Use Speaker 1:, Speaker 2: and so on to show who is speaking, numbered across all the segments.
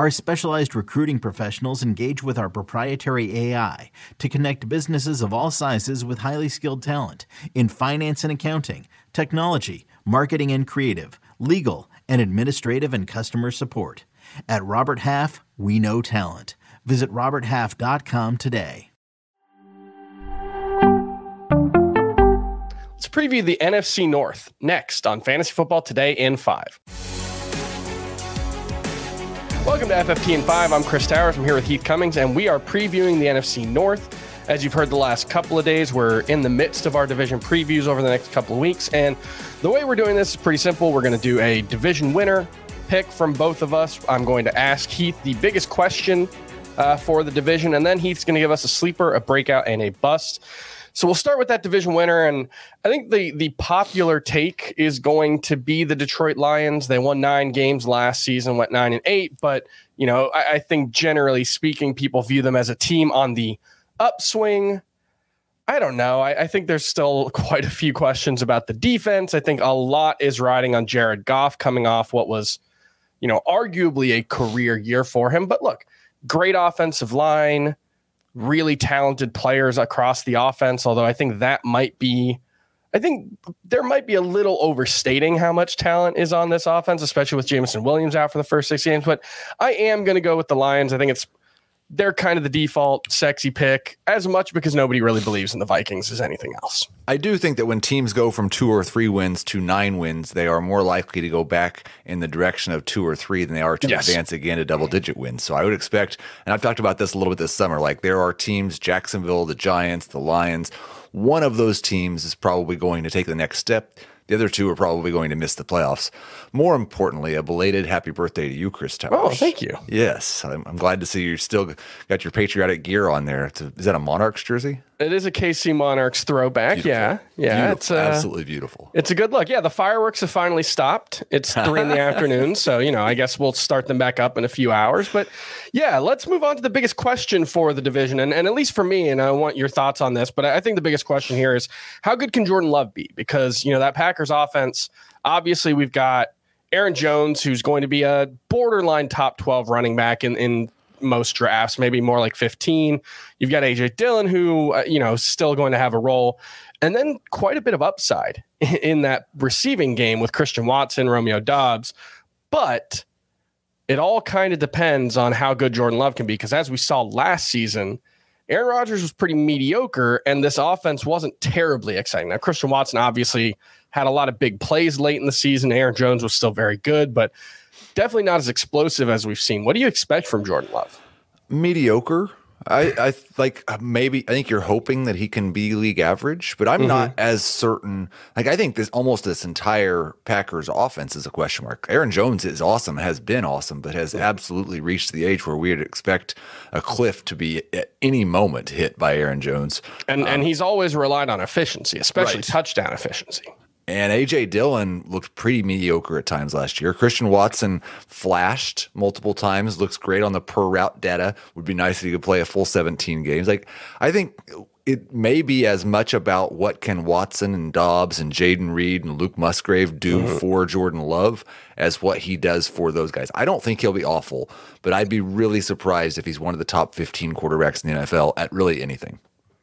Speaker 1: Our specialized recruiting professionals engage with our proprietary AI to connect businesses of all sizes with highly skilled talent in finance and accounting, technology, marketing and creative, legal, and administrative and customer support. At Robert Half, we know talent. Visit RobertHalf.com today.
Speaker 2: Let's preview the NFC North next on Fantasy Football Today in 5. Welcome to FFT in 5. I'm Chris Towers. I'm here with Heath Cummings, and we are previewing the NFC North. As you've heard the last couple of days, we're in the midst of our division previews over the next couple of weeks. And the way we're doing this is pretty simple. We're going to do a division winner pick from both of us. I'm going to ask Heath the biggest question uh, for the division, and then Heath's going to give us a sleeper, a breakout, and a bust. So we'll start with that division winner, and I think the the popular take is going to be the Detroit Lions. They won nine games last season, went nine and eight, but you know I, I think generally speaking, people view them as a team on the upswing. I don't know. I, I, think there's still quite a few questions about the defense. I think a lot is riding on Jared Goff coming off what was, you know, arguably a career year for him. But look, great offensive line really talented players across the offense, although I think that might be I think there might be a little overstating how much talent is on this offense, especially with Jameson Williams out for the first six games. But I am going to go with the Lions. I think it's they're kind of the default sexy pick as much because nobody really believes in the Vikings as anything else.
Speaker 3: I do think that when teams go from two or three wins to nine wins, they are more likely to go back in the direction of two or three than they are to yes. advance again to double digit wins. So I would expect, and I've talked about this a little bit this summer, like there are teams, Jacksonville, the Giants, the Lions, one of those teams is probably going to take the next step. The other two are probably going to miss the playoffs. More importantly, a belated happy birthday to you, Chris Towers.
Speaker 2: Oh, thank you.
Speaker 3: Yes, I'm, I'm glad to see you still got your patriotic gear on there. A, is that a Monarchs jersey?
Speaker 2: It is a KC Monarchs throwback. Beautiful. Yeah, yeah,
Speaker 3: beautiful. it's uh, absolutely beautiful.
Speaker 2: It's a good look. Yeah, the fireworks have finally stopped. It's three in the afternoon, so you know, I guess we'll start them back up in a few hours. But yeah, let's move on to the biggest question for the division, and, and at least for me, and I want your thoughts on this. But I think the biggest question here is how good can Jordan Love be? Because you know that Packers offense. Obviously, we've got Aaron Jones, who's going to be a borderline top 12 running back in, in most drafts, maybe more like 15. You've got AJ Dillon, who, uh, you know, still going to have a role. And then quite a bit of upside in that receiving game with Christian Watson, Romeo Doubs. But it all kind of depends on how good Jordan Love can be. Because as we saw last season, Aaron Rodgers was pretty mediocre, and this offense wasn't terribly exciting. Now, Christian Watson obviously had a lot of big plays late in the season. Aaron Jones was still very good, but definitely not as explosive as we've seen. What do you expect from Jordan Love?
Speaker 3: Mediocre. I, I like uh, maybe I think you're hoping that he can be league average, but I'm mm-hmm. not as certain. Like I think this almost this entire Packers offense is a question mark. Aaron Jones is awesome, has been awesome, but has absolutely reached the age where we would expect a cliff to be at any moment hit by Aaron Jones.
Speaker 2: And um, and he's always relied on efficiency, especially right. touchdown efficiency.
Speaker 3: And AJ Dillon looked pretty mediocre at times last year. Christian Watson flashed multiple times, looks great on the per route data. Would be nice if he could play a full 17 games. Like I think it may be as much about what can Watson and Doubs and Jayden Reed and Luke Musgrave do mm-hmm. for Jordan Love as what he does for those guys. I don't think he'll be awful, but I'd be really surprised if he's one of the top 15 quarterbacks in the NFL at really anything.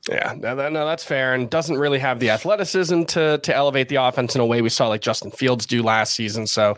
Speaker 2: Yeah, no, no, that's fair, and doesn't really have the athleticism to to elevate the offense in a way we saw like Justin Fields do last season. So,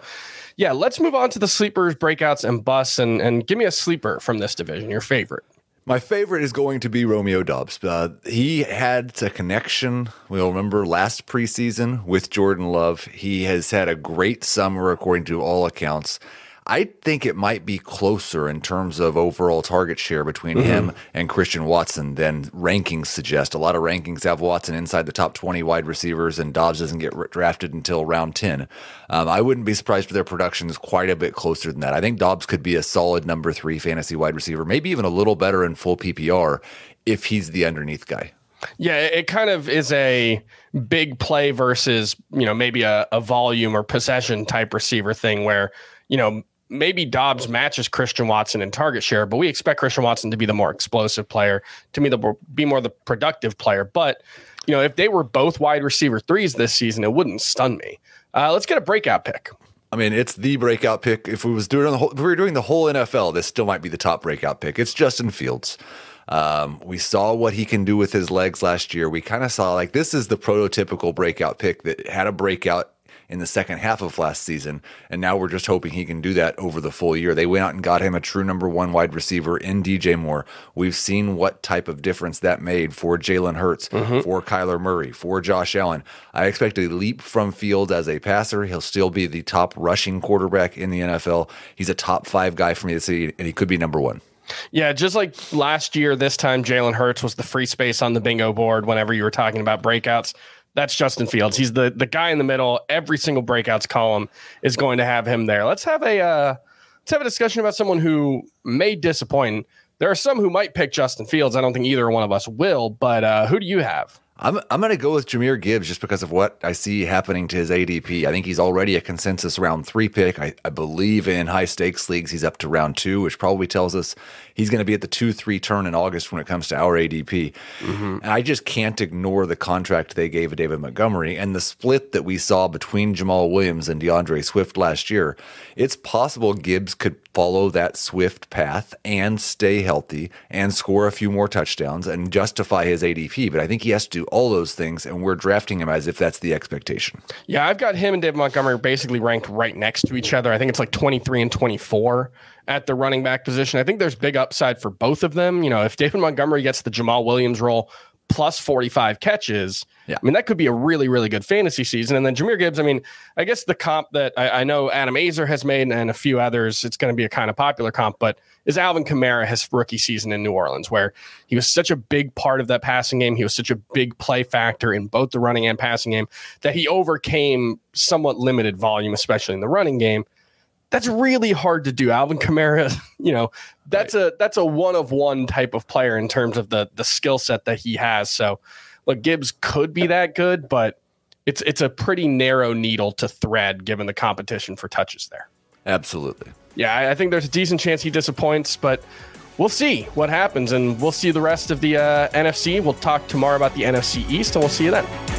Speaker 2: yeah, let's move on to the sleepers, breakouts, and busts, and and give me a sleeper from this division, your favorite.
Speaker 3: My favorite is going to be Romeo Doubs. Uh, he had a connection, we'll remember last preseason with Jordan Love. He has had a great summer, according to all accounts. I think it might be closer in terms of overall target share between mm-hmm. him and Christian Watson than rankings suggest. A lot of rankings have Watson inside the top 20 wide receivers, and Doubs doesn't get drafted until round 10. Um, I wouldn't be surprised if their production is quite a bit closer than that. I think Doubs could be a solid number three fantasy wide receiver, maybe even a little better in full PPR if he's the underneath guy.
Speaker 2: Yeah, it kind of is a big play versus, you know, maybe a, a volume or possession type receiver thing where, you know, maybe Doubs matches Christian Watson in target share, but we expect Christian Watson to be the more explosive player, to me, the be more the productive player. But you know, if they were both wide receiver threes this season, it wouldn't stun me. Uh, let's get a breakout pick.
Speaker 3: I mean, it's the breakout pick. If we was doing the whole, if we were doing the whole NFL, this still might be the top breakout pick. It's Justin Fields. Um, we saw what he can do with his legs last year. We kind of saw like this is the prototypical breakout pick that had a breakout in the second half of last season. And now we're just hoping he can do that over the full year. They went out and got him a true number one wide receiver in DJ Moore. We've seen what type of difference that made for Jalen Hurts, mm-hmm. for Kyler Murray, for Josh Allen. I expect a leap from field as a passer. He'll still be the top rushing quarterback in the NFL. He's a top five guy for me to see, and he could be number one.
Speaker 2: Yeah, just like last year, this time Jalen Hurts was the free space on the bingo board whenever you were talking about breakouts. That's Justin Fields. He's the the guy in the middle. Every single breakouts column is going to have him there. Let's have a uh, let's have a discussion about someone who may disappoint. There are some who might pick Justin Fields. I don't think either one of us will, but uh, who do you have?
Speaker 3: I'm I'm going to go with Jahmyr Gibbs just because of what I see happening to his ADP. I think he's already a consensus round three pick. I, I believe in high stakes leagues he's up to round two, which probably tells us he's going to be at the two three turn in August when it comes to our ADP. Mm-hmm. And I just can't ignore the contract they gave David Montgomery and the split that we saw between Jamaal Williams and D'Andre Swift last year. It's possible Gibbs could follow that Swift path and stay healthy and score a few more touchdowns and justify his ADP. But I think he has to do all those things, and we're drafting him as if that's the expectation.
Speaker 2: Yeah, I've got him and Dave Montgomery basically ranked right next to each other. I think it's like 23 and 24 at the running back position. I think there's big upside for both of them. You know, if David Montgomery gets the Jamaal Williams role plus 45 catches, yeah. I mean, that could be a really, really good fantasy season. And then Jahmyr Gibbs, I mean, I guess the comp that I, I know Adam Aizer has made and a few others, it's going to be a kind of popular comp, but is Alvin Kamara his rookie season in New Orleans, where he was such a big part of that passing game. He was such a big play factor in both the running and passing game that he overcame somewhat limited volume, especially in the running game. That's really hard to do. Alvin Kamara, you know, that's right. a that's a one of one type of player in terms of the the skill set that he has. So look, Gibbs could be that good, but it's it's a pretty narrow needle to thread given the competition for touches there.
Speaker 3: Absolutely.
Speaker 2: Yeah, I, I think there's a decent chance he disappoints, but we'll see what happens, and we'll see the rest of the uh, NFC. We'll talk tomorrow about the NFC East, and we'll see you then.